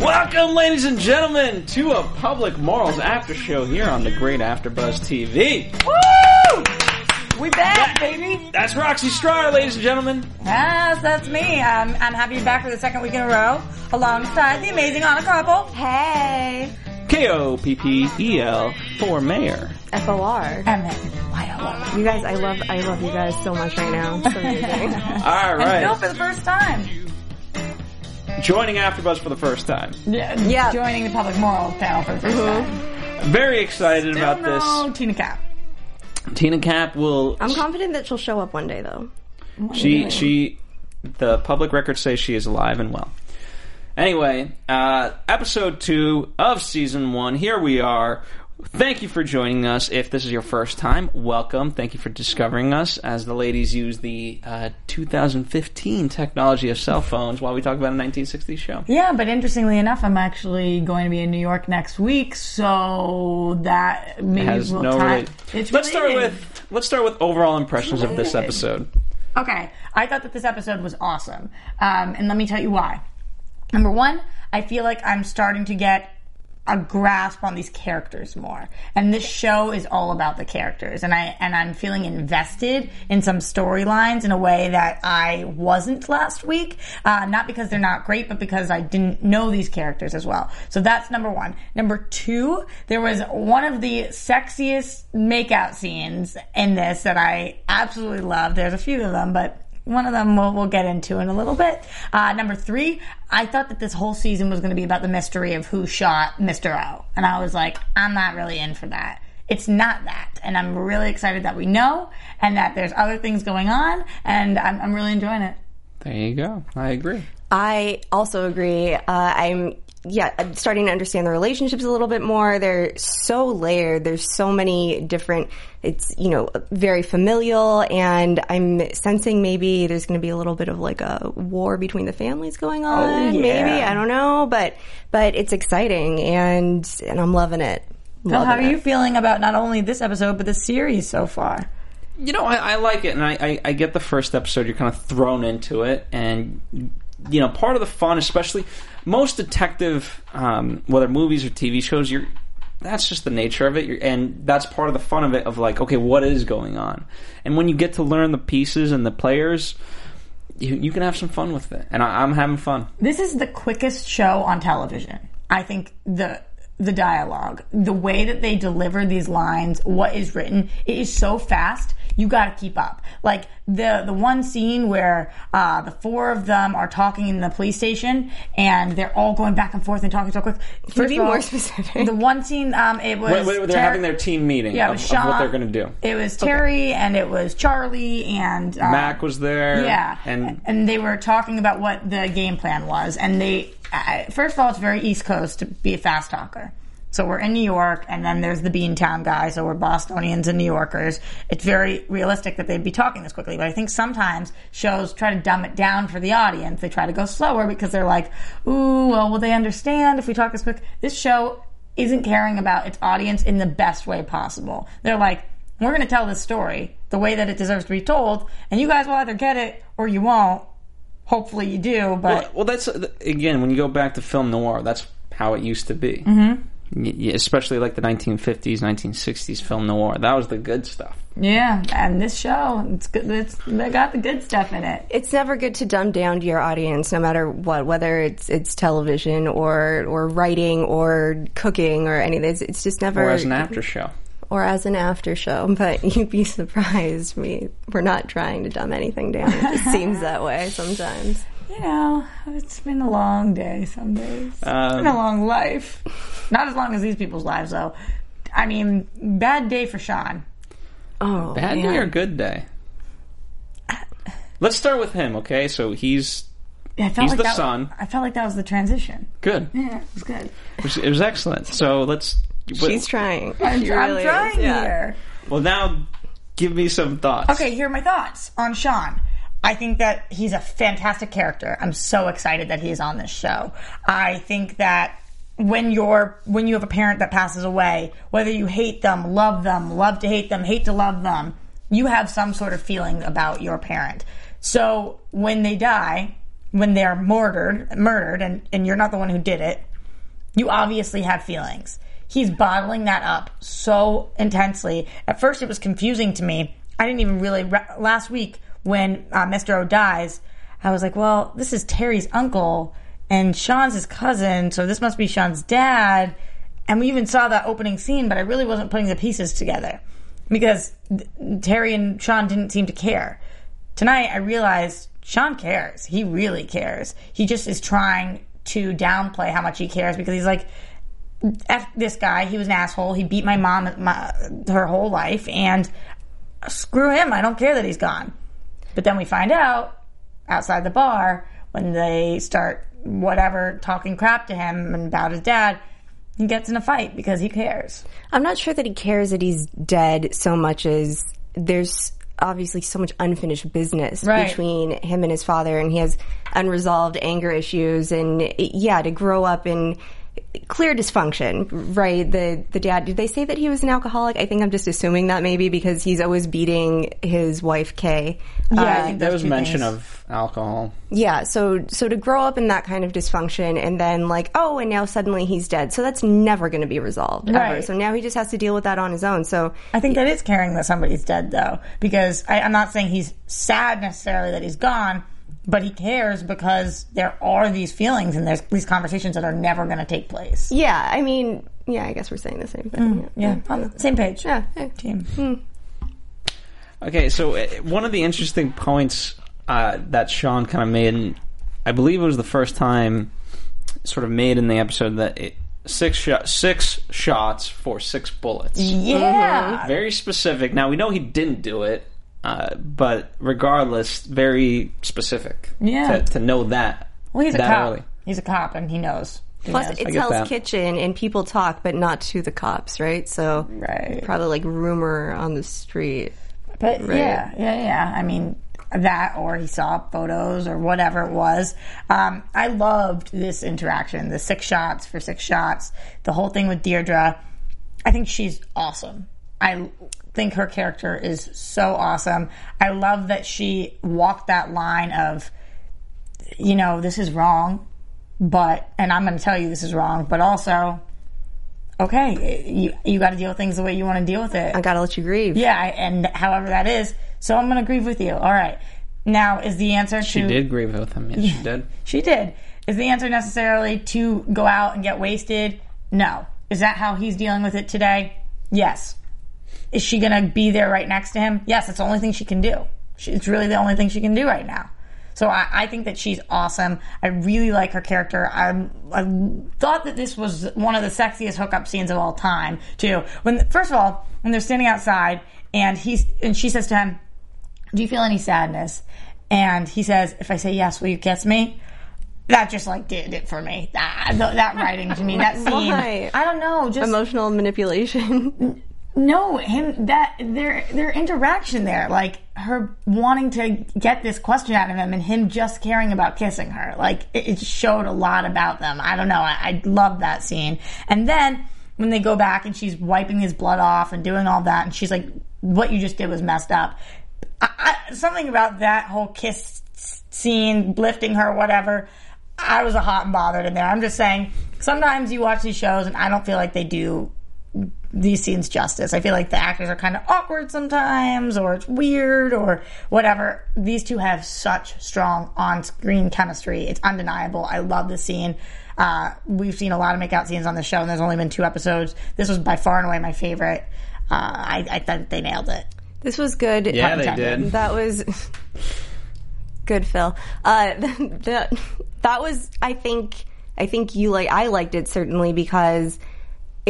Welcome, ladies and gentlemen, to a Public Morals After Show here on the Great AfterBuzz TV. Woo! We back, baby. That's Roxy Stryer, ladies and gentlemen. Yes, that's me. Um, I'm happy to be back for the second week in a row, alongside the amazing Anna Koppel. Hey. K O P P E L for mayor. F O R. And then You guys, I love, I love you guys so much right now. It's amazing. All And Phil for the first time. Joining AfterBuzz for the first time. Yeah. Yeah. Joining the public morals panel for the 1st time. Very excited Still about no Tina Cap. Tina Cap will. I'm confident that she'll show up one day though. She she the public records say she is alive and well. Anyway, uh, episode two of season one. Here we are. Thank you for joining us. If this is your first time, welcome. Thank you for discovering us as the ladies use the uh, 2015 technology of cell phones while we talk about a 1960s show. Yeah, but interestingly enough, I'm actually going to be in New York next week, so that maybe Has will no It's Let's start with let's start with overall impressions of this episode. Okay, I thought that this episode was awesome, um, and let me tell you why. Number one, I feel like I'm starting to get a grasp on these characters more, and this show is all about the characters, and I and I'm feeling invested in some storylines in a way that I wasn't last week. Uh, not because they're not great, but because I didn't know these characters as well. So that's number one. Number two, there was one of the sexiest makeout scenes in this that I absolutely love. There's a few of them, but one of them we'll, we'll get into in a little bit. Uh, number three, I thought that this whole season was going to be about the mystery of who shot Mr. O. And I was like, I'm not really in for that. It's not that. And I'm really excited that we know and that there's other things going on. And I'm, I'm really enjoying it. There you go. I agree. I also agree. Uh, I'm yeah, I'm starting to understand the relationships a little bit more. They're so layered. There's so many different. It's you know very familial, and I'm sensing maybe there's going to be a little bit of like a war between the families going oh, on. yeah. Maybe I don't know, but but it's exciting, and and I'm loving it. Phil, Loving how are it. you feeling about not only this episode, but the series so far? You know, I, I like it, and I, I, I get the first episode. You're kind of thrown into it, and you know, part of the fun, especially most detective, um, whether movies or TV shows, you're that's just the nature of it, you're, and that's part of the fun of it. Of like, okay, what is going on? And when you get to learn the pieces and the players, you, you can have some fun with it, and I, I'm having fun. This is the quickest show on television. I think the the dialogue, the way that they deliver these lines, what is written, it is so fast. You got to keep up. Like the the one scene where uh, the four of them are talking in the police station and they're all going back and forth and talking so quick. Can you be all, more specific? The one scene, um, it was Wait, wait, they're Ter- having their team meeting yeah, it of, was of Sean, what they're going to do. It was Terry and it was Charlie and uh, Mac was there, yeah, and and they were talking about what the game plan was, and they uh, first of all, it's very East Coast to be a fast talker. So we're in New York, and then there's the Beantown guy. So we're Bostonians and New Yorkers. It's very realistic that they'd be talking this quickly, but I think sometimes shows try to dumb it down for the audience. They try to go slower because they're like, "Ooh, well, will they understand if we talk this quick?" This show isn't caring about its audience in the best way possible. They're like, "We're going to tell this story the way that it deserves to be told, and you guys will either get it or you won't." Hopefully you do, but Well, well, that's again when you go back to film noir. That's how it used to be. Mm-hmm. Especially like the 1950s, 1960s film noir. That was the good stuff. yeah. And this show, it's good. It's they got the good stuff in it. it's never good to dumb down to your audience, no matter what, whether it's it's television or or writing or cooking or anything. It's, it's just never Or as an after show. or as an after show. But you'd be surprised. We we're not trying to dumb anything down. It just seems that way sometimes. You know, it's been a long day some days. Um, it's been a long life. Not as long as these people's lives, though. I mean, bad day for Sean. Oh, Bad man. day or good day? Let's start with him, okay? So he's I felt He's like the that, son. I felt like that was the transition. good. Yeah, it was good. It was, it was excellent. So let's. She's trying. I'm, She I'm really is, trying yeah. here. well, now give me some thoughts. Okay, here are my thoughts on Sean. I think that he's a fantastic character. I'm so excited that he's on this show. I think that when you're when you have a parent that passes away, whether you hate them, love them, love to hate them, hate to love them, you have some sort of feeling about your parent. So when they die, when they're murdered, murdered, and, and you're not the one who did it, you obviously have feelings. He's bottling that up so intensely. At first, it was confusing to me. I didn't even really. Last week, when uh, Mr. O dies, I was like, well, this is Terry's uncle, and Sean's his cousin, so this must be Sean's dad. And we even saw that opening scene, but I really wasn't putting the pieces together because Terry and Sean didn't seem to care. Tonight, I realized Sean cares. He really cares. He just is trying to downplay how much he cares because he's like, F this guy. He was an asshole. He beat my mom my, her whole life, and screw him. I don't care that he's gone. But then we find out outside the bar when they start whatever talking crap to him and about his dad. He gets in a fight because he cares. I'm not sure that he cares that he's dead so much as there's obviously so much unfinished business Right. between him and his father, and he has unresolved anger issues. And yeah, to grow up in clear dysfunction, right? The the dad. Did they say that he was an alcoholic? I think I'm just assuming that maybe because he's always beating his wife Kay. Yeah, I Uh, think There was mention things. of alcohol. yeah, so so to grow up in that kind of dysfunction and then like, oh, and now suddenly he's dead. So that's never going to be resolved ever. Right. So now he just has to deal with that on his own. So I think that is caring that somebody's dead, though, because I, I'm not saying he's sad necessarily that he's gone, but he cares because there are these feelings and there's these conversations that are never going to take place. yeah, I mean, yeah, I guess we're saying the same thing. Yeah, on the same page. Yeah. yeah. Team. Okay, so uh, one of the interesting points uh, that Sean kind of made, and I believe it was the first time sort of made in the episode that it, six shot, six shots for six bullets. Yeah. Very specific. Now we know he didn't do it, uh, but regardless, very specific. Yeah. To, to know that. Well, he's a cop. early. He's a cop, and he knows. He Plus, knows. it's get Hell's that. Kitchen and people talk, but not to the cops, right? So Right. probably like rumor on the street. But Right. yeah, yeah, yeah. I mean, that or he saw photos or whatever it was. Um, I loved this interaction, the six shots for six shots, the whole thing with Deirdre. I think she's awesome. I think her character is so awesome. I love that she walked that line of, you know, this is wrong, but, and I'm going to tell you this is wrong, but also, okay, you, you got to deal with things the way you want to deal with it. I gotta let you grieve. Yeah, I- and however that is. So I'm going to grieve with you. All right. Now, is the answer She to did grieve with him. Yes, she did. She did. Is the answer necessarily to go out and get wasted? No. Is that how he's dealing with it today? Yes. Is she going to be there right next to him? Yes. It's the only thing she can do. She, it's really the only thing she can do right now. So I, I think that she's awesome. I really like her character. I, I thought that this was one of the sexiest hookup scenes of all time, too. When first of all, when they're standing outside and he's and she says to him, "Do you feel any sadness?" And he says, "If I say yes, will you kiss me?" That just like did it for me. That, that writing to me, that scene. Why? I don't know. Just Emotional manipulation. No, him that their their interaction there, like her wanting to get this question out of him, and him just caring about kissing her, like it, it showed a lot about them. I don't know. I, I love that scene. And then when they go back and she's wiping his blood off and doing all that, and she's like, "What you just did was messed up." I, I, something about that whole kiss scene, lifting her, whatever. I was a hot and bothered in there. I'm just saying, sometimes you watch these shows and I don't feel like they do these scenes justice. I feel like the actors are kind of awkward sometimes, or it's weird, or whatever. These two have such strong on-screen chemistry. It's undeniable. I love the scene. Uh, we've seen a lot of make-out scenes on the show, and there's only been two episodes. This was by far and away my favorite. Uh, I, I thought they nailed it. This was good. Yeah, they intended. did. That was good, Phil. Uh, that that was, I think, I think you like. I liked it certainly because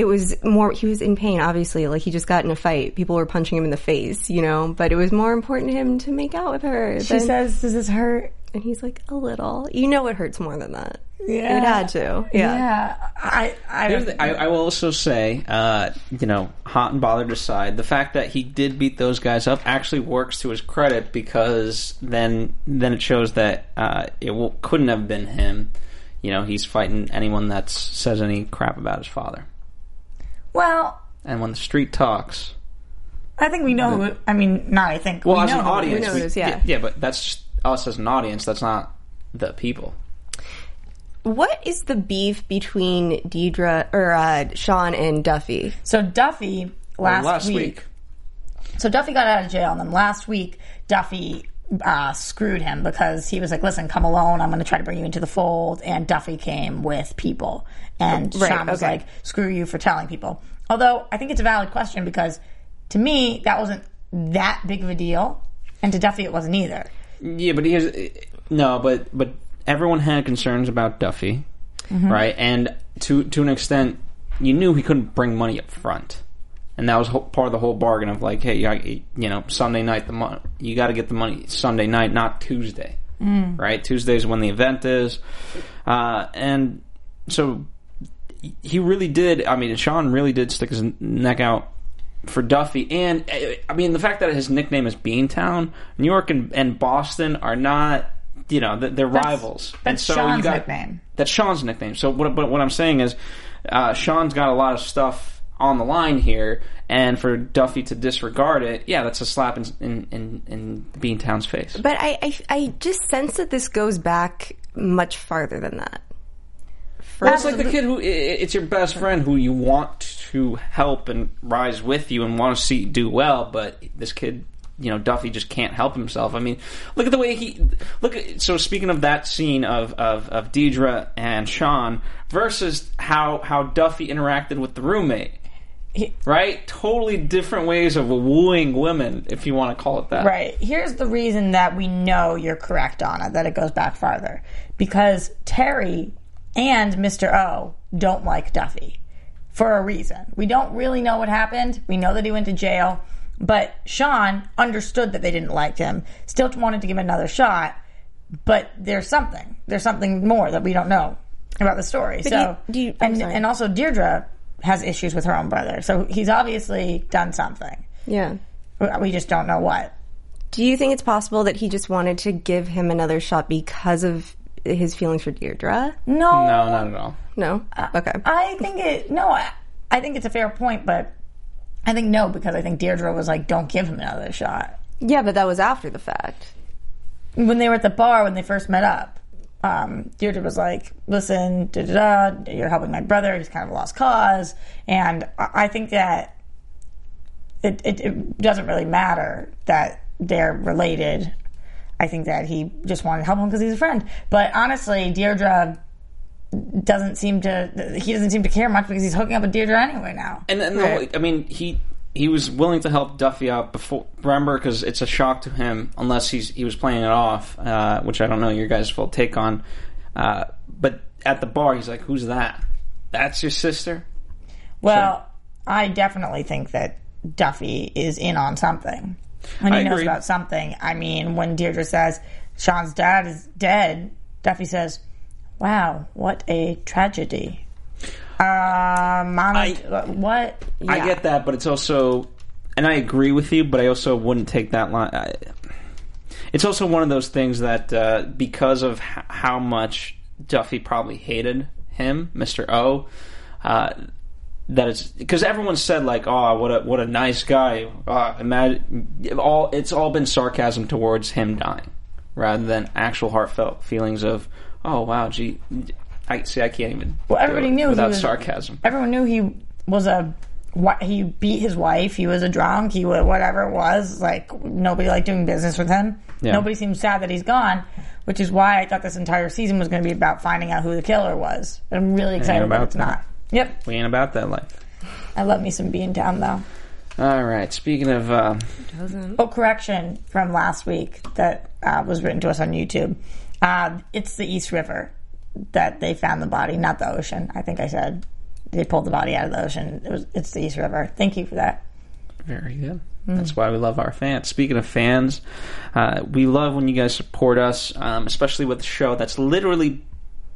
it was more. He was in pain, obviously. Like he just got in a fight. People were punching him in the face, you know. But it was more important to him to make out with her. She than- says, "Does this hurt?" and he's like, a little. You know, it hurts more than that. Yeah. It had to. Yeah. Yeah, I, I, the- I, I will also say, uh, you know, hot and bothered aside, the fact that he did beat those guys up actually works to his credit because then then it shows that uh, it w- couldn't have been him. You know, he's fighting anyone that says any crap about his father. Well, And when the street talks, I think we know. Who, I mean, not I think. well, we as know an who- audience, we- this, yeah. yeah, but that's just us as an audience. That's not the people. What is the beef between Deirdre or uh, Sean and Duffy? So Duffy last, last week, week. So Duffy got out of jail, and then last week Duffy uh, screwed him because he was like, "Listen, come alone. I'm going to try to bring you into the fold." And Duffy came with people, and Right, Sean was okay. like, "Screw you for telling people." Although I think it's a valid question because to me that wasn't that big of a deal, and to Duffy it wasn't either. Yeah, but here's no, but but everyone had concerns about Duffy, right? And to to an extent, you knew he couldn't bring money up front, and that was part of the whole bargain of like, hey, you, you know, Sunday night the money you got to get the money Sunday night, not Tuesday, right? Tuesday's when the event is, uh, and so he really did. I mean, Sean really did stick his neck out for Duffy, and I mean the fact that his nickname is Beantown, New York and, and Boston are not, you know, they're, they're rivals. and that's so Sean's you got, nickname. That's Sean's nickname. So what? But what I'm saying is, uh, Sean's got a lot of stuff on the line here, and for Duffy to disregard it, yeah, that's a slap in in in, in Beantown's face. But I, I, I just sense that this goes back much farther than that. Well, it's like the kid who it's your best friend who you want to help and rise with you and want to see do well, but this kid, you know, Duffy just can't help himself. I mean, look at the way he look. At, so speaking of that scene of of of Deirdre and Sean versus how how Duffy interacted with the roommate. He- Right, totally different ways of wooing women, if you want to call it that. Right. Here's the reason that we know you're correct, Donna, that it goes back farther. Because Terry and Mr. O don't like Duffy for a reason. We don't really know what happened. We know that he went to jail. But Sean understood that they didn't like him, still wanted to give him another shot. But there's something. There's something more that we don't know about the story. so, do you- I'm and, and also Deirdre has issues with her own brother. So he's obviously done something. Yeah. We just don't know what. Do you think it's possible that he just wanted to give him another shot because of his feelings for Deirdre? No, No, not at all. No. Okay. I think it. No, I, I think it's a fair point, but I think no because I think Deirdre was like, "Don't give him another shot." yeah, but that was after the fact. When they were at the bar when they first met up, um, Deirdre was like, "Listen, da da da, you're helping my brother. He's kind of a lost cause," and I, I think that it, it it doesn't really matter that they're related. I think that he just wanted to help him because he's a friend. But honestly, Deirdre doesn't seem to he doesn't seem to care much because he's hooking up with Deirdre anyway now. And, and the whole, I mean, he he was willing to help Duffy out before. Remember, because it's a shock to him unless he's he was playing it off, uh, which I don't know your guys' full take on. Uh, but at the bar, he's like, "Who's that? That's your sister." Well, I definitely think that Duffy is in on something. When he I knows agree. about something. I mean, when Deirdre says Sean's dad is dead, Duffy says, "Wow, what a tragedy." Uh, Mama, I- what? I get that, but it's also, and I agree with you, but I also wouldn't take that line. I, it's also one of those things that uh, because of h- how much Duffy probably hated him, Mister O, uh, that it's because everyone said like, "Oh, what a what a nice guy." Uh, imagine all it's all been sarcasm towards him dying, rather than actual heartfelt feelings of, "Oh wow, gee." I see. I can't even. Well, do everybody it knew he without was- sarcasm. Everyone knew he was a. What he beat his wife. He was a drunk. He was whatever it was. Like nobody liked doing business with him. Yeah. Nobody seems sad that he's gone, which is why I thought this entire season was going to be about finding out who the killer was. I'm really excited about it's that. not. Yep, We ain't about that life. I love me some Bean Town though. All right. Speaking of, uh, Oh, correction from last week that uh, was written to us on YouTube. Uh, it's the East River that they found the body, not the ocean. I think I said they pulled the body out of the ocean. It was it's the East River. Thank you for that. Very good. That's why we love our fans. Speaking of fans, uh, we love when you guys support us, um, especially with the show that's literally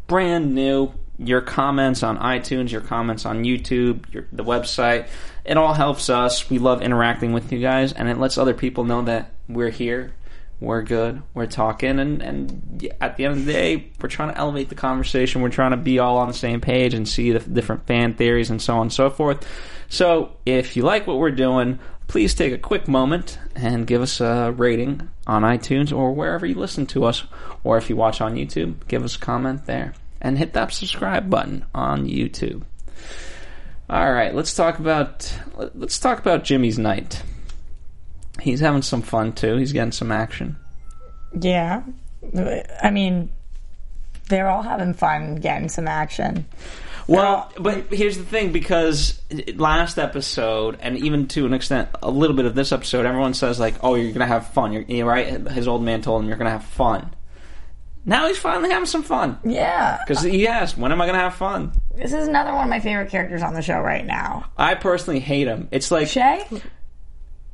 brand new. Your comments on iTunes, your comments on YouTube, your, the website, it all helps us. We love interacting with you guys, and it lets other people know that we're here, we're good, we're talking, and, and at the end of the day, we're trying to elevate the conversation. We're trying to be all on the same page and see the different fan theories and so on and so forth. So if you like what we're doing, please take a quick moment and give us a rating on iTunes or wherever you listen to us. Or if you watch on YouTube, give us a comment there. And hit that subscribe button on YouTube. All right, let's talk about let's talk about Jimmy's night. He's having some fun too. He's getting some action. Yeah, I mean, they're all having fun getting some action. Well, but here's the thing because last episode, and even to an extent, a little bit of this episode, everyone says like, "Oh, you're gonna have fun." You're, you're right. His old man told him you're gonna have fun. Now he's finally having some fun Yeah, because he asked, "When am I gonna have fun?" this is another one of my favorite characters on the show right now. I personally hate him. It's like Shay,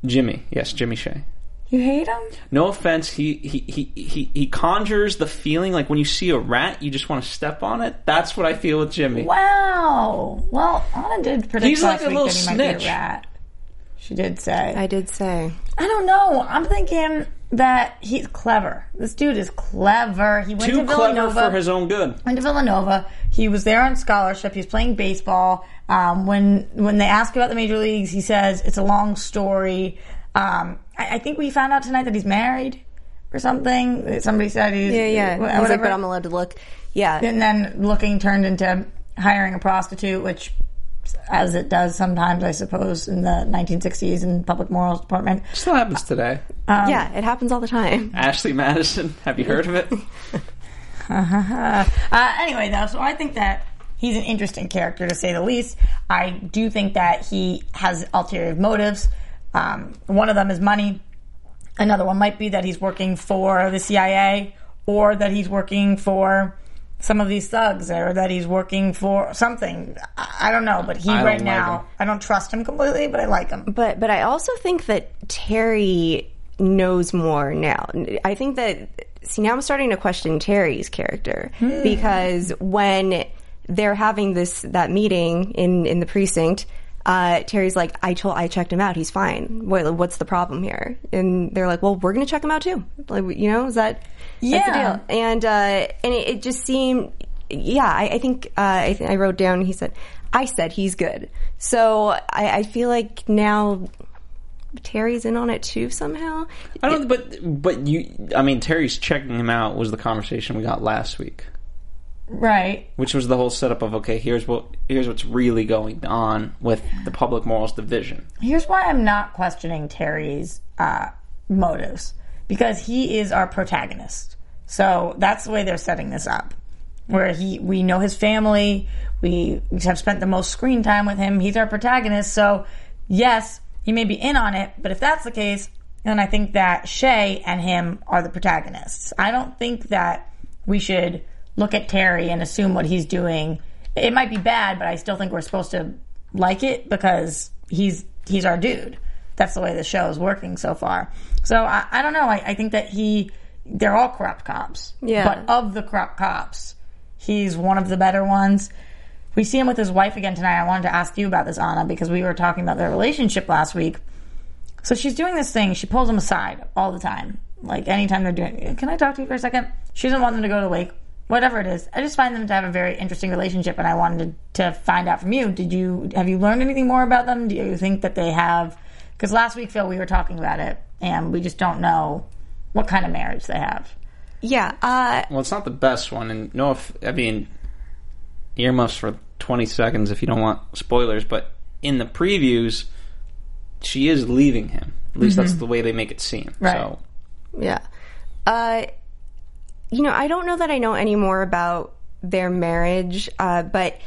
Jimmy. Yes, Jimmy Shea. you hate him? No offense, he, he he he he conjures the feeling like when you see a rat, you just want to step on it. That's what I feel with Jimmy. Wow. Well, Anna did predict He's last like a week little that he might be a rat. She did say. I did say. I don't know. I'm thinking that he's clever. This dude is clever. He went Too to clever Villanova. for his own good. went to Villanova. He was there on scholarship. He's playing baseball. Um, when when they ask about the major leagues, he says it's a long story. Um, I, I think we found out tonight that he's married or something. Somebody said he's Yeah, yeah. wh- He's like, whatever. but I'm allowed to look. Yeah. and then looking turned into hiring a prostitute, which, as it does sometimes, I suppose, in the 1960s in public morals department. Still happens today. yeah, it happens all the time. Ashley Madison, have you heard of it? Uh, anyway, though, so I think that he's an interesting character to say the least. I do think that he has ulterior motives. Um, one of them is money. Another one might be that he's working for the CIA or that he's working for some of these thugs or that he's working for something. I, I don't know, but he I right now, him. I don't trust him completely, but I like him. But but I also think that Terry knows more now. I think that see now I'm starting to question Terry's character because when they're having this that meeting in in the precinct. Uh, Terry's like, I told, I checked him out. He's fine. What, what's the problem here? And they're like, well, we're going to check him out too. Like, you know, is that, that's the Yeah. deal. And, uh, and it, it just seemed, yeah, I, I think, uh, I, th- I wrote down, he said, I said he's good. So I, I feel like now Terry's in on it too somehow. I don't. But but you. I mean, Terry's checking him out was the conversation we got last week, Right. which was the whole setup of okay, here's what here's what's really going on with the public morals division. Here's why I'm not questioning Terry's uh, motives because he is our protagonist. So that's the way they're setting this up, where he we know his family, we have spent the most screen time with him. He's our protagonist. So yes, he may be in on it, but if that's the case, then I think that Shay and him are the protagonists. I don't think that we should look at Terry and assume what he's doing. It might be bad, but I still think we're supposed to like it because he's he's our dude. That's the way the show is working so far. So I, I don't know. I, I think that he they're all corrupt cops. Yeah. But of the corrupt cops, he's one of the better ones. We see him with his wife again tonight. I wanted to ask you about this, Anna, because we were talking about their relationship last week. So she's doing this thing. She pulls him aside all the time. Like anytime they're doing, can I talk to you for a second? She doesn't want them to go to the wake. Whatever it is, I just find them to have a very interesting relationship, and I wanted to, to find out from you. Did you have you learned anything more about them? Do you think that they have? Because last week, Phil, we were talking about it, and we just don't know what kind of marriage they have. Yeah. Uh, Well, it's not the best one, and no, if I mean earmuffs for twenty seconds if you don't want spoilers. But in the previews, she is leaving him. At least that's the way they make it seem. Right. So Yeah. Uh, you know, I don't know that I know any more about their marriage, uh, but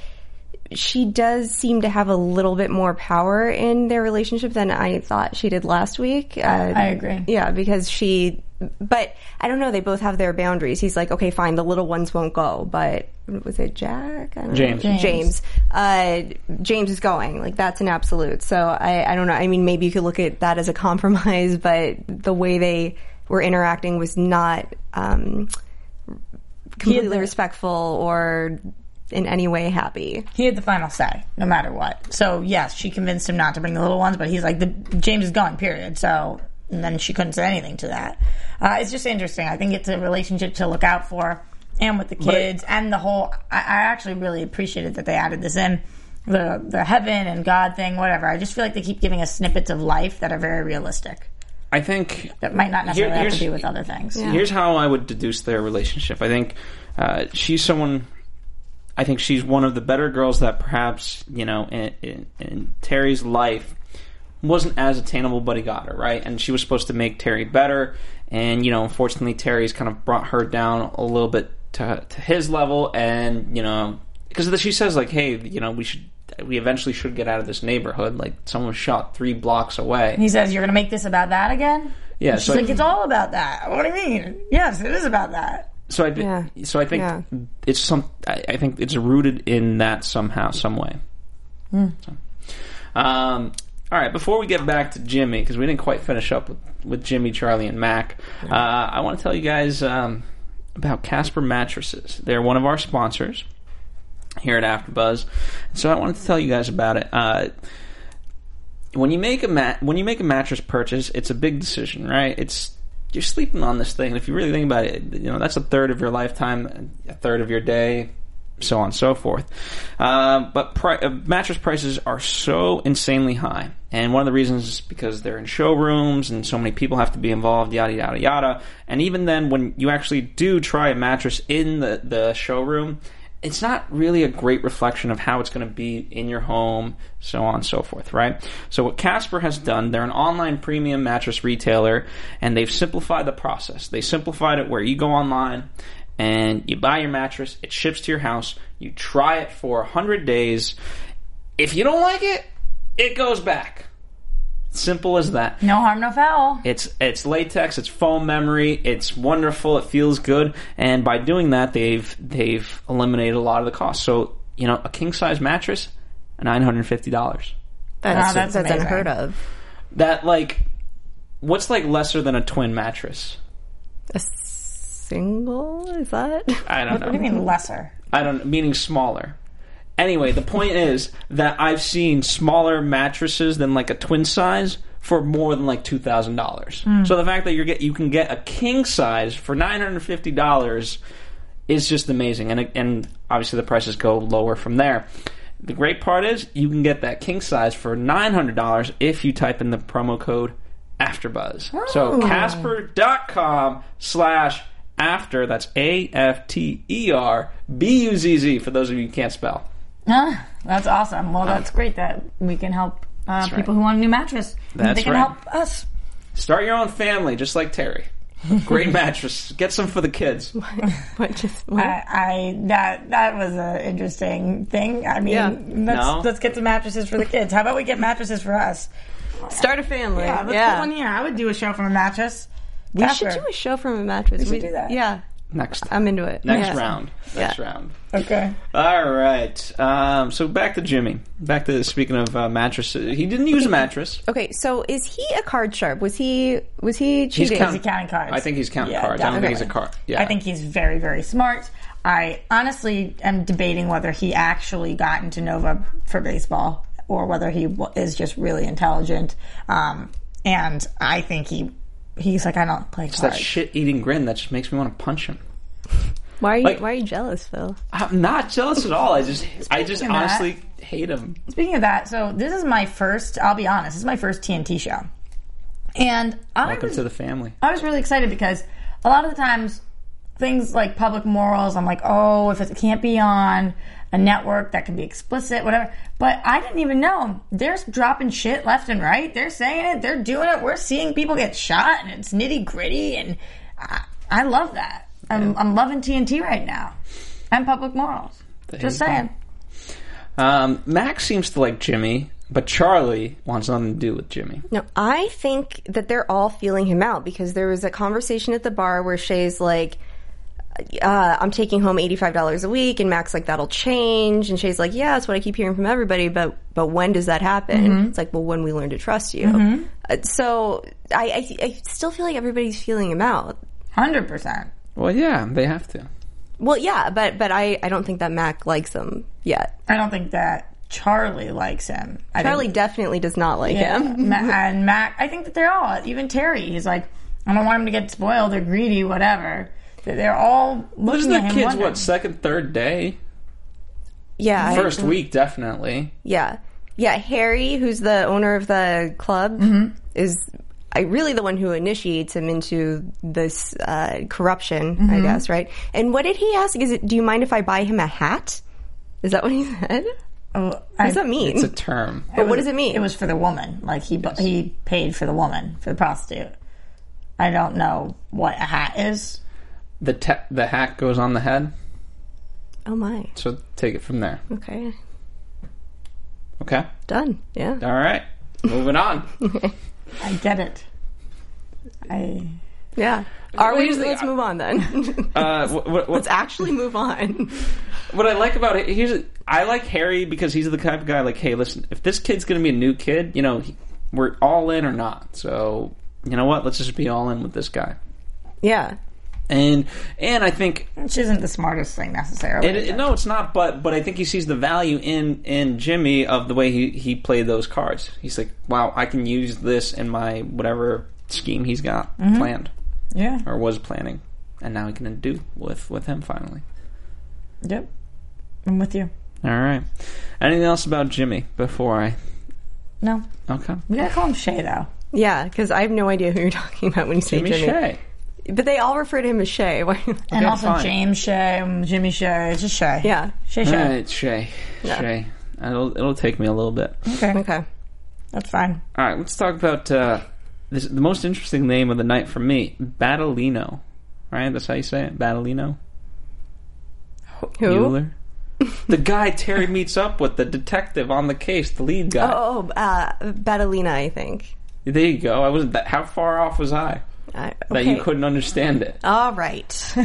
she does seem to have a little bit more power in their relationship than I thought she did last week. Uh, I agree. Yeah, because she but I don't know. They both have their boundaries. He's like, okay, fine, the little ones won't go, but was it Jack? I don't know. James. James. James. Uh, James is going. Like that's an absolute. So I, I don't know. I mean, maybe you could look at that as a compromise, but the way they were interacting was not um, completely respectful or in any way happy. He had the final say, no matter what. So yes, she convinced him not to bring the little ones, but he's like, the James is gone, Period. So and then she couldn't say anything to that. Uh, it's just interesting. I think it's a relationship to look out for, and with the kids, and the whole. I, I actually really appreciated that they added this in. The the heaven and God thing, whatever. I just feel like they keep giving us snippets of life that are very realistic. I think That might not necessarily have to do with other things. Here's how I would deduce their relationship. I think uh, she's someone. I think she's one of the better girls that perhaps you know in, in, in Terry's life wasn't as attainable, but he got her right, and she was supposed to make Terry better. And you know, unfortunately, Terry's kind of brought her down a little bit to, to his level, and you know, because she says like, "Hey, you know, we should." We eventually should get out of this neighborhood. Like someone shot three blocks away. He says, "You're going to make this about that again." Yeah, She's so like, "It's all about that." What do you mean? Yes, it is about that. So I Yeah. so I think Yeah. it's some. I, I think it's rooted in that somehow, some way. Hmm. So, um, all right. Before we get back to Jimmy, because we didn't quite finish up with, with Jimmy, Charlie, and Mac, uh, I want to tell you guys um, about Casper mattresses. They're one of our sponsors here at AfterBuzz. So I wanted to tell you guys about it. Uh, when you make a mat when you make a mattress purchase, it's a big decision, right? It's you're sleeping on this thing, and if you really think about it, you know that's a third of your lifetime, a third of your day, so on and so forth. Uh, but pri- uh, mattress prices are so insanely high, and one of the reasons is because they're in showrooms, and so many people have to be involved, yada yada yada. And even then, when you actually do try a mattress in the the showroom, it's not really a great reflection of how it's going to be in your home, so on and so forth, right? So what Casper has done, they're an online premium mattress retailer, and they've simplified the process. They simplified it where you go online and you buy your mattress, it ships to your house, you try it for 100 days. If you don't like it, it goes back. Simple as that. No harm, no foul. It's it's latex, it's foam memory, it's wonderful, it feels good, and by doing that, they've they've eliminated a lot of the cost. So you know, a king size mattress, nine hundred fifty dollars. That's Wow, that's that's, unheard of. That like, what's like lesser than a twin mattress? A single is that? I don't know. What do you mean lesser? I don't meaning smaller. Anyway, the point is that I've seen smaller mattresses than like a twin size for more than like two thousand dollars. Hmm. So the fact that you get you can get a king size for nine hundred fifty dollars is just amazing, and and obviously the prices go lower from there. The great part is you can get that king size for nine hundred dollars if you type in the promo code AfterBuzz. So oh. Casper.com slash after. That's A F T E R B U Z Z for those of you who can't spell. Ah, that's awesome. Well, that's great that we can help uh, right. people who want a new mattress. That's they can right. help us. Start your own family, just like Terry. Great mattress. Get some for the kids. What just what? I, I that that was an interesting thing. I mean, Yeah. let's No? let's get some mattresses for the kids. How about we get mattresses for us? Start a family. Yeah, let's put one here. I would do a show from a mattress. We Casper. should do a show from a mattress. We should do that. Yeah, Next. I'm into it. Next Yeah. round. Next Yeah. round. Okay. All right. Um, so back to Jimmy. Back to speaking of uh, mattresses. He didn't use a mattress. Okay, so is he a card sharp? Was he was he He's count- Is he counting cards? I think he's counting Yeah, cards. I don't think he's a definitely. card. Yeah. I think he's very, very smart. I honestly am debating whether he actually got into Nova for baseball or whether he is just really intelligent. Um, and I think he he's like, I don't play It's that cards. shit-eating grin that just makes me want to punch him. why are you Like- Why are you jealous, Phil? I'm not jealous at all. I just, I just Speaking of that- honestly hate him. Speaking of that, so this is my first. I'll be honest, this is my first TNT show, and I Welcome was, to the family. I was really excited because a lot of the times things like public morals, I'm like, oh, if it can't be on a network that can be explicit, whatever. But I didn't even know. They're dropping shit left and right. They're saying it. They're doing it. We're seeing people get shot, and it's nitty gritty, and I, I love that. I'm, I'm loving TNT right now, and public morals. Just saying. Um, Max seems to like Jimmy. but Charlie wants nothing to do with Jimmy. No, I think that they're all feeling him out because there was a conversation at the bar where Shay's like, uh, I'm taking home $85 a week and Mac's like, that'll change. And Shay's like, yeah, that's what I keep hearing from everybody. But, but when does that happen? It's like, well, when we learn to trust you. Uh, so I, I, I still feel like everybody's feeling him out. Hundred percent. Well, yeah, they have to. Well, yeah, but, but I, I don't think that Mac likes him yet. I don't think that Charlie likes him. I Charlie think, definitely does not like yeah, him. Ma- and Mac. I think that they're all. Even Terry. He's like, I don't want him to get spoiled or greedy, whatever. That They're all There's looking the at him. kids, wondering. what, second, third day? Yeah. I- First week, definitely. Yeah. Yeah, Harry, who's the owner of the club, Mm-hmm. is I really the one who initiates him into this uh, corruption, Mm-hmm. I guess, right? And what did he ask? Is it, do you mind if I buy him a hat? Is that what he said? Oh, What I- does that mean? It's a term. but what does it mean? It was for the woman. Like he bu- he paid for the woman for the prostitute. I don't know what a hat is. The te- the hat goes on the head, oh my. so take it from there. Okay. Okay? Done. Yeah. All right. Moving on. I get it. I Yeah. Are we? here's Let's move on then. Uh, what, what, Let's actually move on. what I like about it, here's I like Harry because he's the type of guy like, hey, listen, if this kid's gonna be a new kid, you know, he, we're all in or not. So you know what? Let's just be all in with this guy. Yeah. And and I think which isn't the smartest thing necessarily. it, it- no, it's not. But but I think he sees the value in in Jimmy of the way he he played those cards. He's like, wow, I can use this in my whatever scheme he's got mm-hmm. planned yeah. or was planning, and now he can do with with him finally. Yep. I'm with you. All right. Anything else about Jimmy before I? No, Okay. we gotta call him Shay though. Yeah, because I have no idea who you're talking about when you say Jimmy, Jimmy. Shay. But they all refer to him as Shay. And Okay, also fine. James Shay, Jimmy Shay. It's just Shay. yeah. Shay All Shay. right, Shay. Yeah. Shay. It'll it'll take me a little bit. Okay. Okay. That's fine. All right, let's talk about uh, this, the most interesting name of the night for me, Battleino. Right, that's how you say it, Battleino. Who? Bueller. the guy Terry meets up with, the detective on the case, the lead guy. Oh, oh uh, Battleina, I think. There you go. I wasn't that. How far off was I Uh, that you couldn't understand it? All right.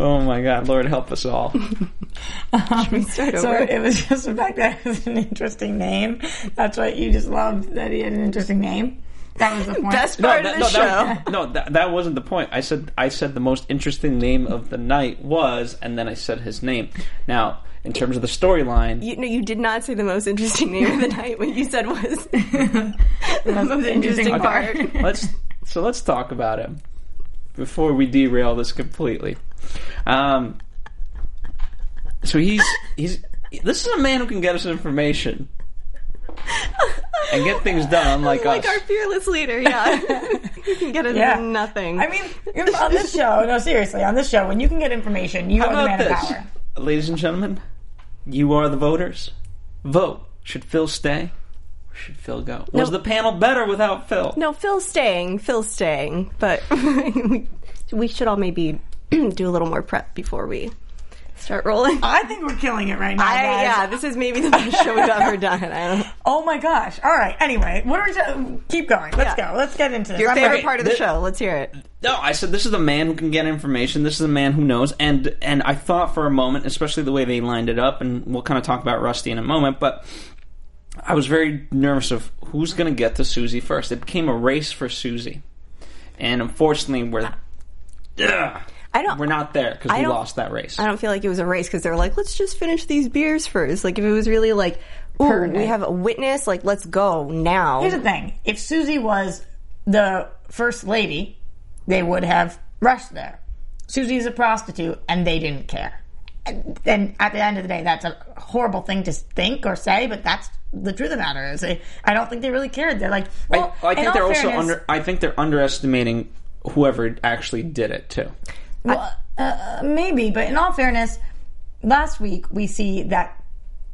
Oh my God, Lord help us all. Start So over. it was just the fact that it was an interesting name. That's what you just loved that he had an interesting name. That was the point. Best No, part that, of no, show. that, no, that, that wasn't the point. I said I said the most interesting name of the night was, and then I said his name. Now, in terms of the storyline, You, no, you did not say the most interesting name of the night. What you said was the most interesting interesting part. part. let's so let's talk about him before we derail this completely. Um, so he's he's this is a man who can get us information and get things done, unlike like us. our fearless leader, yeah. you can get us Yeah. nothing. I mean, on this show, no, seriously, on this show, when you can get information, you How are the about man of this, power. ladies and gentlemen? You are the voters. Vote. Should Phil stay? Or should Phil go? Was the panel better without Phil? no, Phil's staying. Phil's staying. But we, we should all maybe do a little more prep before we start rolling. I think we're killing it right now, I, guys. yeah, this is maybe the best show we've ever done. I don't. Oh my gosh! All right. Anyway, what are we? ta- keep going. Let's Yeah. go. Let's get into this. Your I'm favorite ready. part of the Thi- show. Let's hear it. No, I said this is a man who can get information. This is a man who knows, and and I thought for a moment, especially the way they lined it up, and we'll kind of talk about Rusty in a moment, but I was very nervous of who's going to get to Susie first. It became a race for Susie, and unfortunately, we're Ugh, I don't. we're not there because we lost that race. I don't feel like it was a race because they were like, let's just finish these beers first. Like if it was really like, ooh, we have a witness. Like let's go now. Here's the thing: if Susie was the first lady, they would have rushed there. Susie's a prostitute, and they didn't care. And, at the end of the day, that's a horrible thing to think or say, but that's the truth of the matter. Is I don't think they really cared. They're like, well, I, I think they're also under. I think they're underestimating whoever actually did it too. Well, uh, maybe, but in all fairness, last week we see that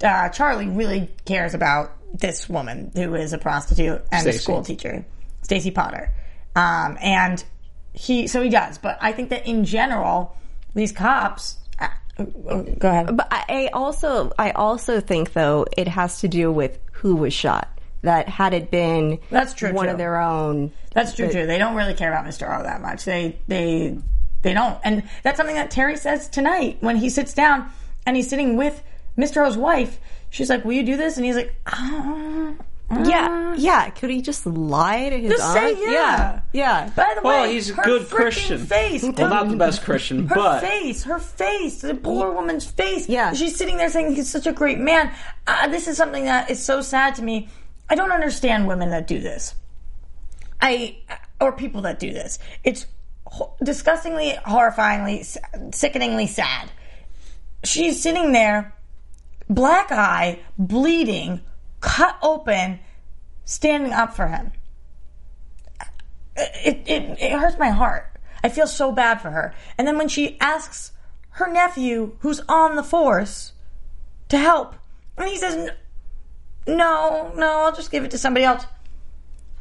uh, Charlie really cares about this woman who is a prostitute and a school teacher, Stacy Potter, um, and he so he does. But I think that in general, these cops Go ahead. But I also, I also think though it has to do with who was shot. That had it been That's true, one too. of their own. That's true too. They don't really care about Mr. O that much. They they they don't. And that's something that Terry says tonight when he sits down and he's sitting with Mr. O's wife. She's like, "Will you do this?" And he's like, "Ah." Yeah, uh, yeah. Could he just lie to his Just say aunt? yeah. yeah, yeah. By the Well, way, he's a her good freaking Christian. Face, Well, not the best Christian, her but face, her face, the poor mm. woman's face. Yeah. she's sitting there saying he's such a great man. Uh, this is something that is so sad to me. I don't understand women that do this. I uh, or people that do this. It's ho- disgustingly, horrifyingly, s- sickeningly sad. She's sitting there, black eye, bleeding, cut open, standing up for him it, it, it hurts my heart. I feel so bad for her. And then when she asks her nephew, who's on the force, to help, and he says, "No, no, I'll just give it to somebody else."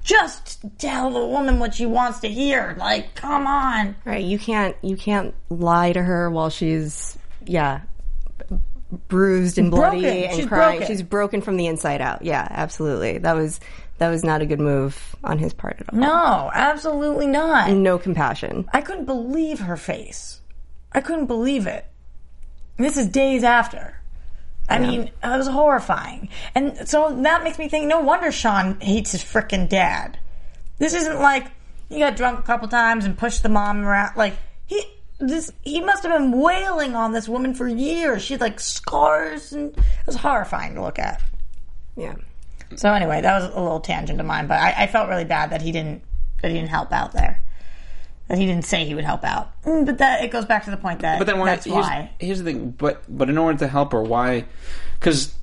Just tell the woman what she wants to hear. Like, come on. Right. You can't, you can't lie to her while she's, yeah, bruised and bloody Broken. and She's crying. broken. She's broken from the inside out. Yeah, absolutely. That was, that was not a good move on his part at all. No, absolutely not. No compassion. I couldn't believe her face. I couldn't believe it. This is days after. I mean, it was horrifying. And so that makes me think no wonder Sean hates his frickin' dad. This isn't like he got drunk a couple times and pushed the mom around. Like, he. This he must have been wailing on this woman for years. She had like scars, and it was horrifying to look at. Yeah. So anyway, that was a little tangent of mine, but I, I felt really bad that he didn't that he didn't help out there. That he didn't say he would help out. Mm, But that it goes back to the point that But then why? that's here's, why. Here's the thing. But but in order to help her, why? Because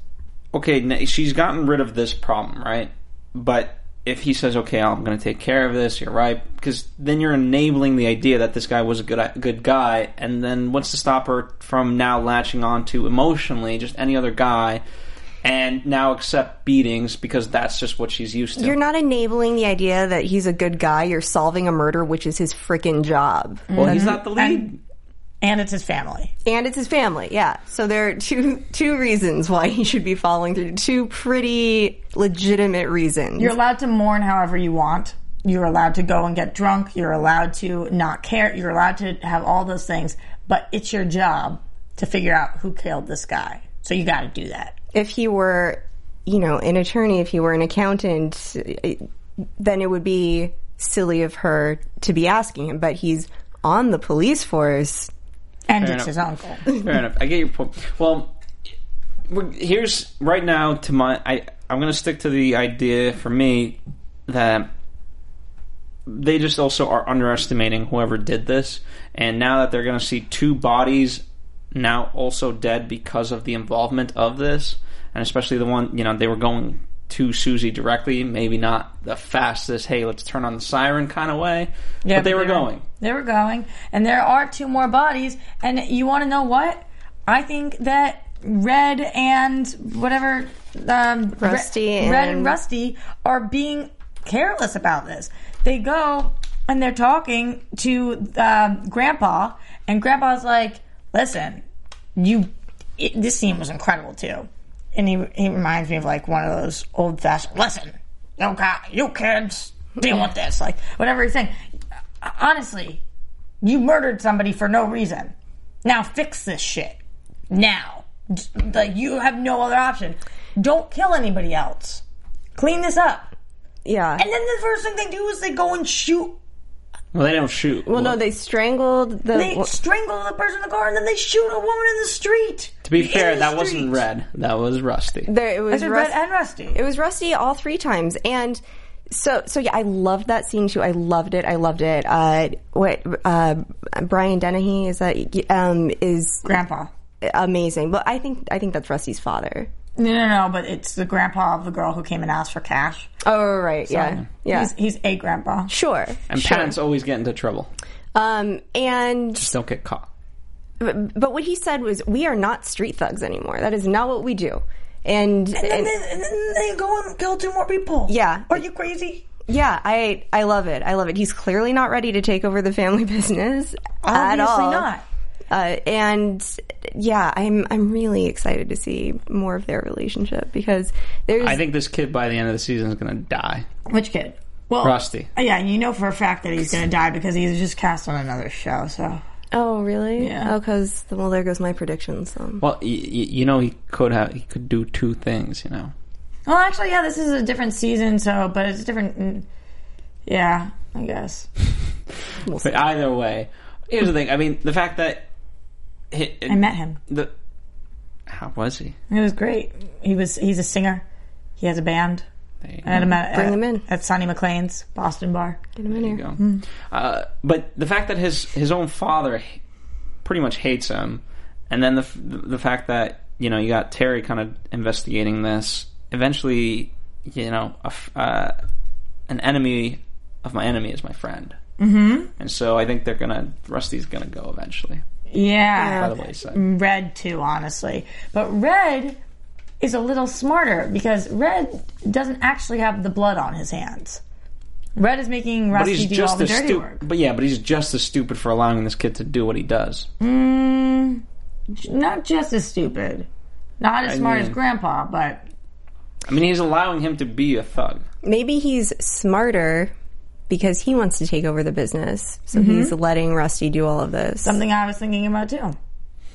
okay, she's gotten rid of this problem, right? But if he says, "Okay, I'm going to take care of this," you're right. Because then you're enabling the idea that this guy was a good good guy, and then what's to stop her from now latching on to emotionally just any other guy? And now accept beatings because that's just what she's used to. You're not enabling the idea that he's a good guy. You're solving a murder, which is his freaking job. well, he's mm-hmm. not the lead. And, and it's his family. And it's his family, yeah. So there are two two reasons why he should be following through. Two pretty legitimate reasons. You're allowed to mourn however you want. You're allowed to go and get drunk. You're allowed to not care. You're allowed to have all those things. But it's your job to figure out who killed this guy. So you got to do that. if he were, you know, an attorney, if he were an accountant, then it would be silly of her to be asking him. But he's on the police force. And Fair it's his enough. uncle. Fair enough. I get your point. Well, here's right now to my. I I'm going to stick to the idea for me that they just also are underestimating whoever did this, and now that they're going to see two bodies now also dead because of the involvement of this, and especially the one you know they were going to Susie directly, maybe not the fastest. Hey, let's turn on the siren kind of way, but they were going. They were going, and there are two more bodies. And you want to know what? I think that Red and whatever um, Rusty Red, Red and and- Rusty are being careless about this. They go and they're talking to um, Grandpa, and Grandpa's like, "Listen, you." It, this scene was incredible too, and he he reminds me of like one of those old fashioned. Listen, you got you kids deal with this, like whatever he's saying. Honestly, you murdered somebody for no reason. Now fix this shit. Now. Like, you have no other option. Don't kill anybody else. Clean this up. Yeah. And then the first thing they do is they go and shoot. Well, they don't shoot. well, no, they strangled the. They strangle the person in the car and then they shoot a woman in the street. To be In fair, that street. wasn't Red. That was Rusty. there, it I was said Rust- Red and Rusty. It was Rusty all three times, and so so yeah, I loved that scene too. I loved it. I loved it. Uh, what uh, Brian Dennehy is that um, is Grandpa. amazing, but I think I think that's Rusty's father. No, no, no, but it's the grandpa of the girl who came and asked for cash. Oh right, yeah, yeah, He's, he's a grandpa. sure. And sure. parents always get into trouble. Um, and Just don't get caught. but what he said was, "We are not street thugs anymore. That is not what we do." And, And then, and- they, and then they go and kill two more people. Yeah. Are you crazy? yeah, I I love it. I love it. He's clearly not ready to take over the family business at Obviously all. not. Uh, and yeah, I'm I'm really excited to see more of their relationship because there's I think this kid by the end of the season is going to die. Which kid? Well, Rusty. Yeah, you know for a fact that he's going to die because he's just cast on another show. So oh really Yeah. oh because well there goes my predictions. Um, Well, y- y- you know he could have he could do two things. You know. Well, actually, yeah, this is a different season, so but it's different. mm, Yeah, I guess. But either way, here's the thing. I mean, the fact that he, I met him. the how was he? It was great. He was he's a singer. He has a band. There I had him at, Bring at, him in. at Sonny McLean's Boston bar. get him in There you here. go. Uh, but the fact that his his own father pretty much hates him, and then the the fact that you know you got Terry kind of investigating this. Eventually, you know, a f uh, an enemy of my enemy is my friend. Mm-hmm. And so I think they're gonna Rusty's gonna go eventually. Yeah. By the wayside. Red too, honestly. But Red is a little smarter because Red doesn't actually have the blood on his hands. Red is making But Rusty he's do all just the dirty stupid. work. But yeah, but he's just as stupid for allowing this kid to do what he does. Mm, not just as stupid. Not as I smart mean- as Grandpa, but I mean, he's allowing him to be a thug. Maybe he's smarter because he wants to take over the business, so Mm-hmm. he's letting Rusty do all of this. something I was thinking about too.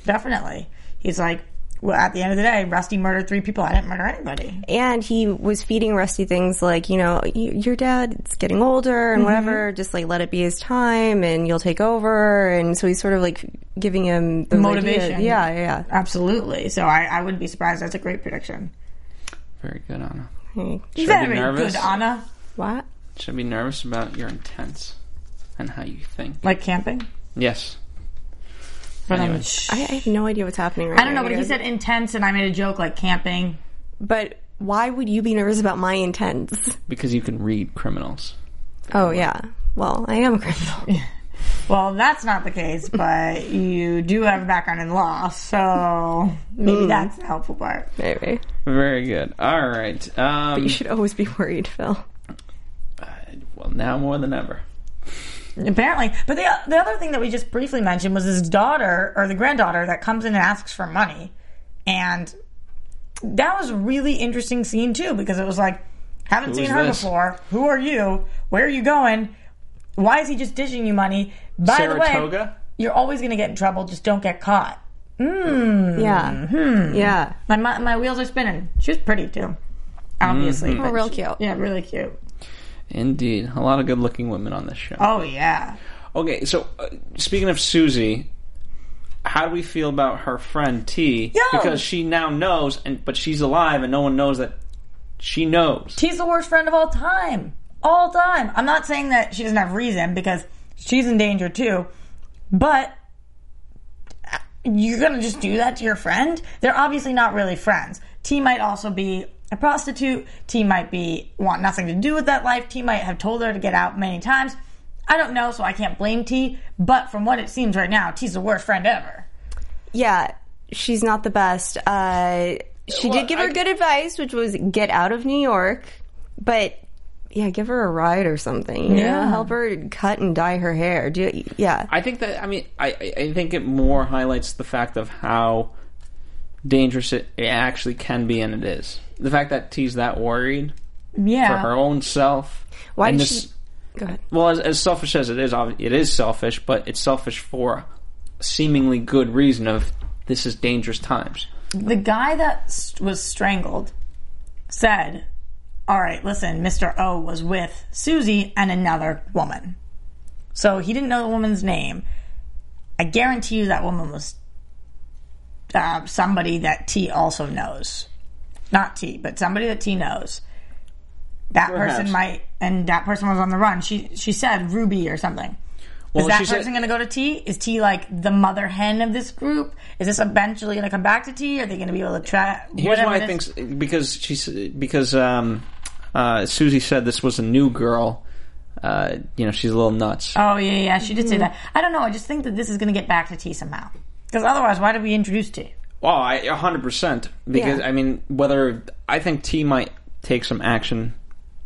Definitely. He's like, well, at the end of the day, Rusty murdered three people. I didn't murder anybody. and he was feeding Rusty things like, you know, y- your dad's getting older Mm-hmm. and whatever, just like let it be his time and you'll take over. And so he's sort of like giving him those Motivation. ideas. Yeah, yeah, yeah. Absolutely. So I, I wouldn't be surprised. That's a great prediction. Very good, Anna. Hey, Should I be Very nervous? good, Anna. What? Should be nervous about your intents and how you think. Like camping? Yes. For them- Anyway. I, I have no idea what's happening right I don't know, now, but he said intense, and I made a joke like camping. But why would you be nervous about my intents? Because you can read criminals. Oh, yeah. Well, I am a criminal. Well, that's not the case, but you do have a background in law, so maybe that's the helpful part. Maybe. Very good. All right. Um, You should always be worried, Phil. Well, now more than ever. Apparently, but the the other thing that we just briefly mentioned was his daughter or the granddaughter that comes in and asks for money, and that was a really interesting scene too because it was like haven't Who seen her this? before. Who are you? Where are you going? Why is he just dishing you money? By the way, you're always going to get in trouble. Just don't get caught. Mm. Yeah. Hmm. Yeah. My, my my wheels are spinning. She was pretty too, obviously. Mm-hmm. Oh, but real she- cute. Yeah, really cute. Indeed. A lot of good looking women on this show. Oh yeah. Okay, so uh, speaking of Susie, how do we feel about her friend T? Yo! Because she now knows, and but she's alive, and no one knows that she knows. She's the worst friend of all time. All time. I'm not saying that she doesn't have reason because she's in danger too. But uh, you're going to just do that to your friend? They're obviously not really friends. T might also be a prostitute. T might be want nothing to do with that life. T might have told her to get out many times. I don't know, so I can't blame T. But from what it seems right now, T's the worst friend ever. Yeah, she's not the best. Uh, she Well, did give her I- good advice, which was get out of New York, but yeah, give her a ride or something. You know, Yeah. help her cut and dye her hair. Do yeah, I think that I mean I I- I think it more highlights the fact of how dangerous it it actually can be, and it is. The fact that T's that worried Yeah. for her own self. Why and did this, she? Go ahead. Well, as, as selfish as it is, it is selfish, but it's selfish for a seemingly good reason of this is dangerous times. the guy that was strangled said, "All right, listen, Mr. O was with Susie and another woman." So he didn't know the woman's name. I guarantee you that woman was uh, somebody that T also knows. Not T, but somebody that T knows. That Perhaps. person might, and that person was on the run. She she said Ruby or something. Well, Is that she said- person going to go to T? Is T like the mother hen of this group? Is this eventually going to come back to T? Are they going to be able to try? Here's why I think because she's because um, uh, Susie said this was a new girl. Uh, you know, she's a little nuts. Oh yeah, yeah, she did say that. I don't know. I just think that this is going to get back to T somehow. Because otherwise, why did we introduce T? Well, I a hundred percent because Yeah. I mean, whether I think T might take some action.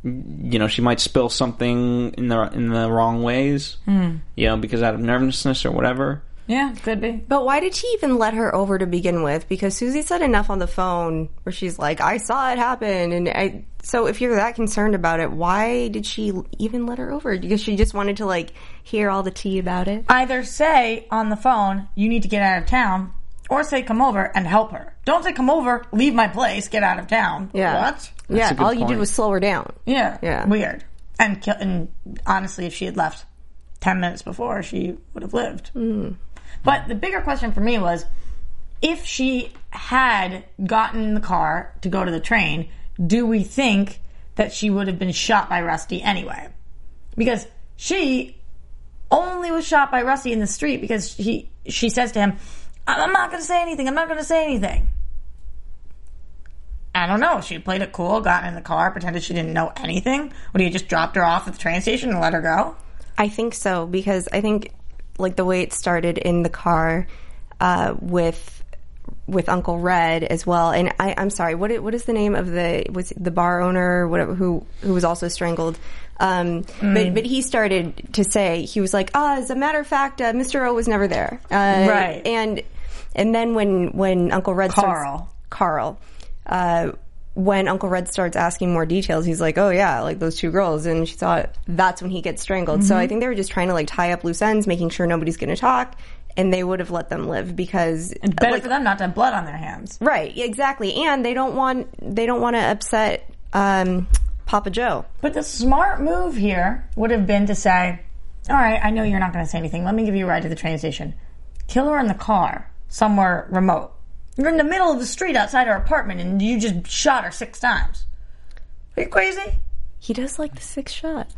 You know, she might spill something in the in the wrong ways. Hmm. You know, because out of nervousness or whatever. Yeah, could be. But why did she even let her over to begin with? Because Susie said enough on the phone where she's like, "I saw it happen," and I. So if you're that concerned about it, why did she even let her over? Because she just wanted to like hear all the tea about it. Either say on the phone, you need to get out of town, or say come over and help her. Don't say come over, leave my place, get out of town. Yeah. What? yeah, all you did was slow her down. Yeah. Yeah. Weird. And, ki- and honestly, if she had left 10 minutes before, she would have lived. Hmm. But the bigger question for me was if she had gotten in the car to go to the train, do we think that she would have been shot by Rusty anyway? Because she only was shot by Rusty in the street because he she says to him, "I- "I'm not going to say anything. I'm not going to say anything." I don't know. She played it cool, got in the car, pretended she didn't know anything. Would have just dropped her off at the train station and let her go? I think so because I think like the way it started in the car uh, with with Uncle Red as well. And I, I'm sorry, what what is the name of the was the bar owner whatever who who was also strangled? Um, But but he started to say he was like, ah, as a matter of fact, uh, Mr. O was never there, uh, Right. And and then when when Uncle Red Carl. starts, Carl. Uh, when Uncle Red starts asking more details, he's like, "Oh yeah, like those two girls," and she thought that's when he gets strangled. So I think they were just trying to like tie up loose ends, making sure nobody's going to talk, and they would have let them live because Better like, for them not to have blood on their hands. right, exactly, and they don't want they don't want to upset um, Papa Joe. But the smart move here would have been to say, all right, I know you're not going to say anything. Let me give you a ride to the train station. Kill her in the car, somewhere remote. You're in the middle of the street outside her apartment and you just shot her six times. Are you crazy? He does like the six shot.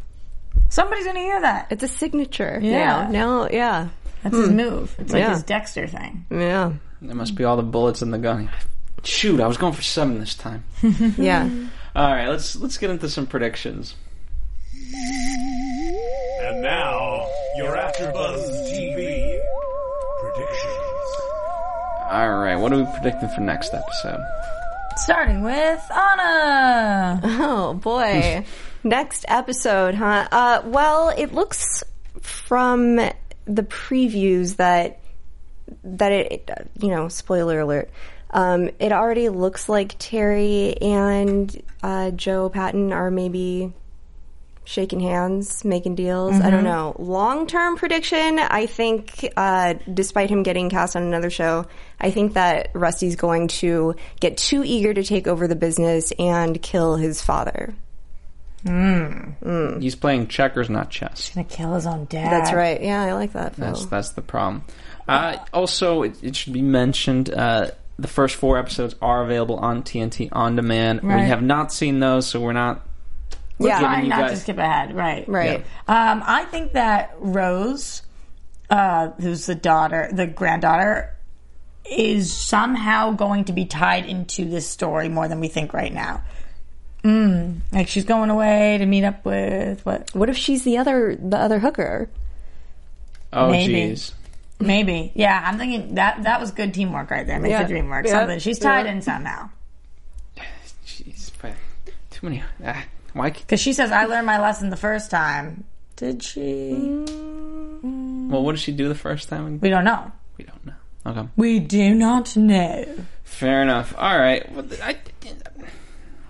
Somebody's going to hear that. It's a signature. Yeah. Now, now, yeah, That's his hmm. move. It's like Yeah. his Dexter thing. yeah, There must be all the bullets in the gun. Shoot, I was going for seven this time. yeah. All right, let's let's get into some predictions. And now, your AfterBuzz TV predictions. All right, what are we predicting for next episode? Starting with Anna. Oh boy. Next episode, huh? Uh, well, it looks from the previews that that it, you know, spoiler alert. Um, it already looks like Terry and uh, Joe Patton are maybe shaking hands, making deals. I don't know. Long term prediction, I think, uh, despite him getting cast on another show, I think that Rusty's going to get too eager to take over the business and kill his father. He's playing checkers, not chess. He's gonna kill his own dad. That's right. Yeah, I like that. Phil. That's that's the problem. Uh, also, it, it should be mentioned uh, the first four episodes are available on TNT on demand. Right. We have not seen those, so we're not. yeah, giving Trying you not to skip ahead. Right. right. Um, I think that Rose, uh, who's the daughter, the granddaughter, is somehow going to be tied into this story more than we think right now. Mm, like she's going away to meet up with what? What if she's the other the other hooker? Oh, jeez. Maybe. Yeah, I'm thinking that that was good teamwork right there. Make Yeah. the dream work. Yeah. Something. She's tied Yeah. in somehow. Jeez, but too many. Ah, why? Because she says, I learned my lesson the first time. Did she? Well, what did she do the first time? We don't know. We don't know. Okay, We do not know. fair enough. All right. Well, I,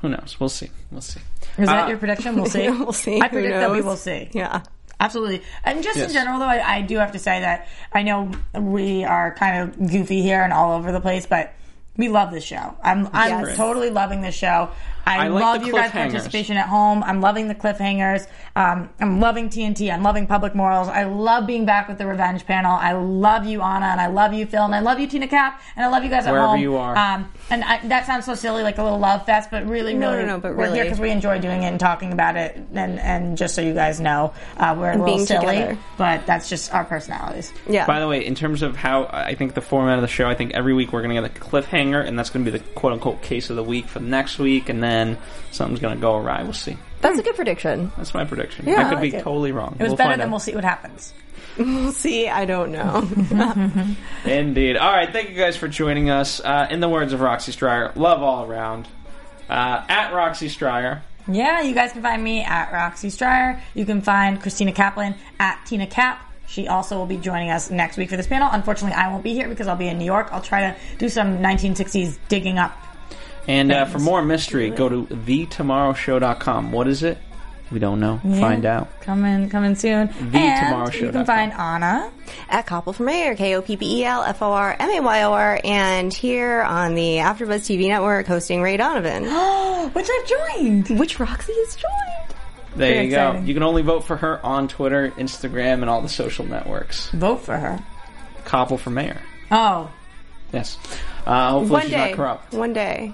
who knows? We'll see. We'll see. Is that Uh, your prediction? We'll see. We'll see. I predict that we will see. Yeah. Absolutely. And just Yes. in general, though, I, I do have to say that I know we are kind of goofy here and all over the place, but we love this show. I'm I'm Yes. totally loving this show. I, I like love the your guys' participation at home. I'm loving the cliffhangers. Um, I'm loving TNT. I'm loving Public Morals. I love being back with the Revenge panel. I love you, Anna, and I love you, Phil, and I love you, Tina Cap, and I love you guys at Wherever home. you are. Um, and I, that sounds so silly, like a little love fest, but really, No, really, no, no, but we're here really. because we enjoy doing it and talking about it. And, and just so you guys know, uh, we're a little being silly, together. but that's just our personalities. Yeah. By the way, in terms of how I think the format of the show, I think every week we're going to get a cliffhanger, and that's going to be the quote unquote case of the week for the next week, and then something's going to go awry. We'll see. That's a good prediction. That's my prediction. Yeah, I I could be it. totally wrong. It was we'll better than out. we'll see what happens. We'll see. I don't know. Indeed. All right. Thank you guys for joining us. Uh, in the words of Roxy Striar, love all around. Uh, at Roxy Striar. Yeah, you guys can find me at Roxy Striar. You can find Christina Kaplan at Tina Cap. She also will be joining us next week for this panel. Unfortunately, I won't be here because I'll be in New York. I'll try to do some 1960s digging up. And uh, for more mystery, go to thetomorrowshow.com. What is it? We don't know. Find out. Coming, coming soon. The and TheTomorrowShow.com. you can find Anna. At Koppel for Mayor, K-O-P-P-E-L-F-O-R-M-A-Y-O-R, and here on the AfterBuzz TV network hosting Ray Donovan, which I've joined. which Roxy has joined. There Very you go. You can only vote for her on Twitter, Instagram, and all the social networks. Vote for her. Koppel for mayor. Oh, Yes. Uh, hopefully One she's day. not corrupt. One day.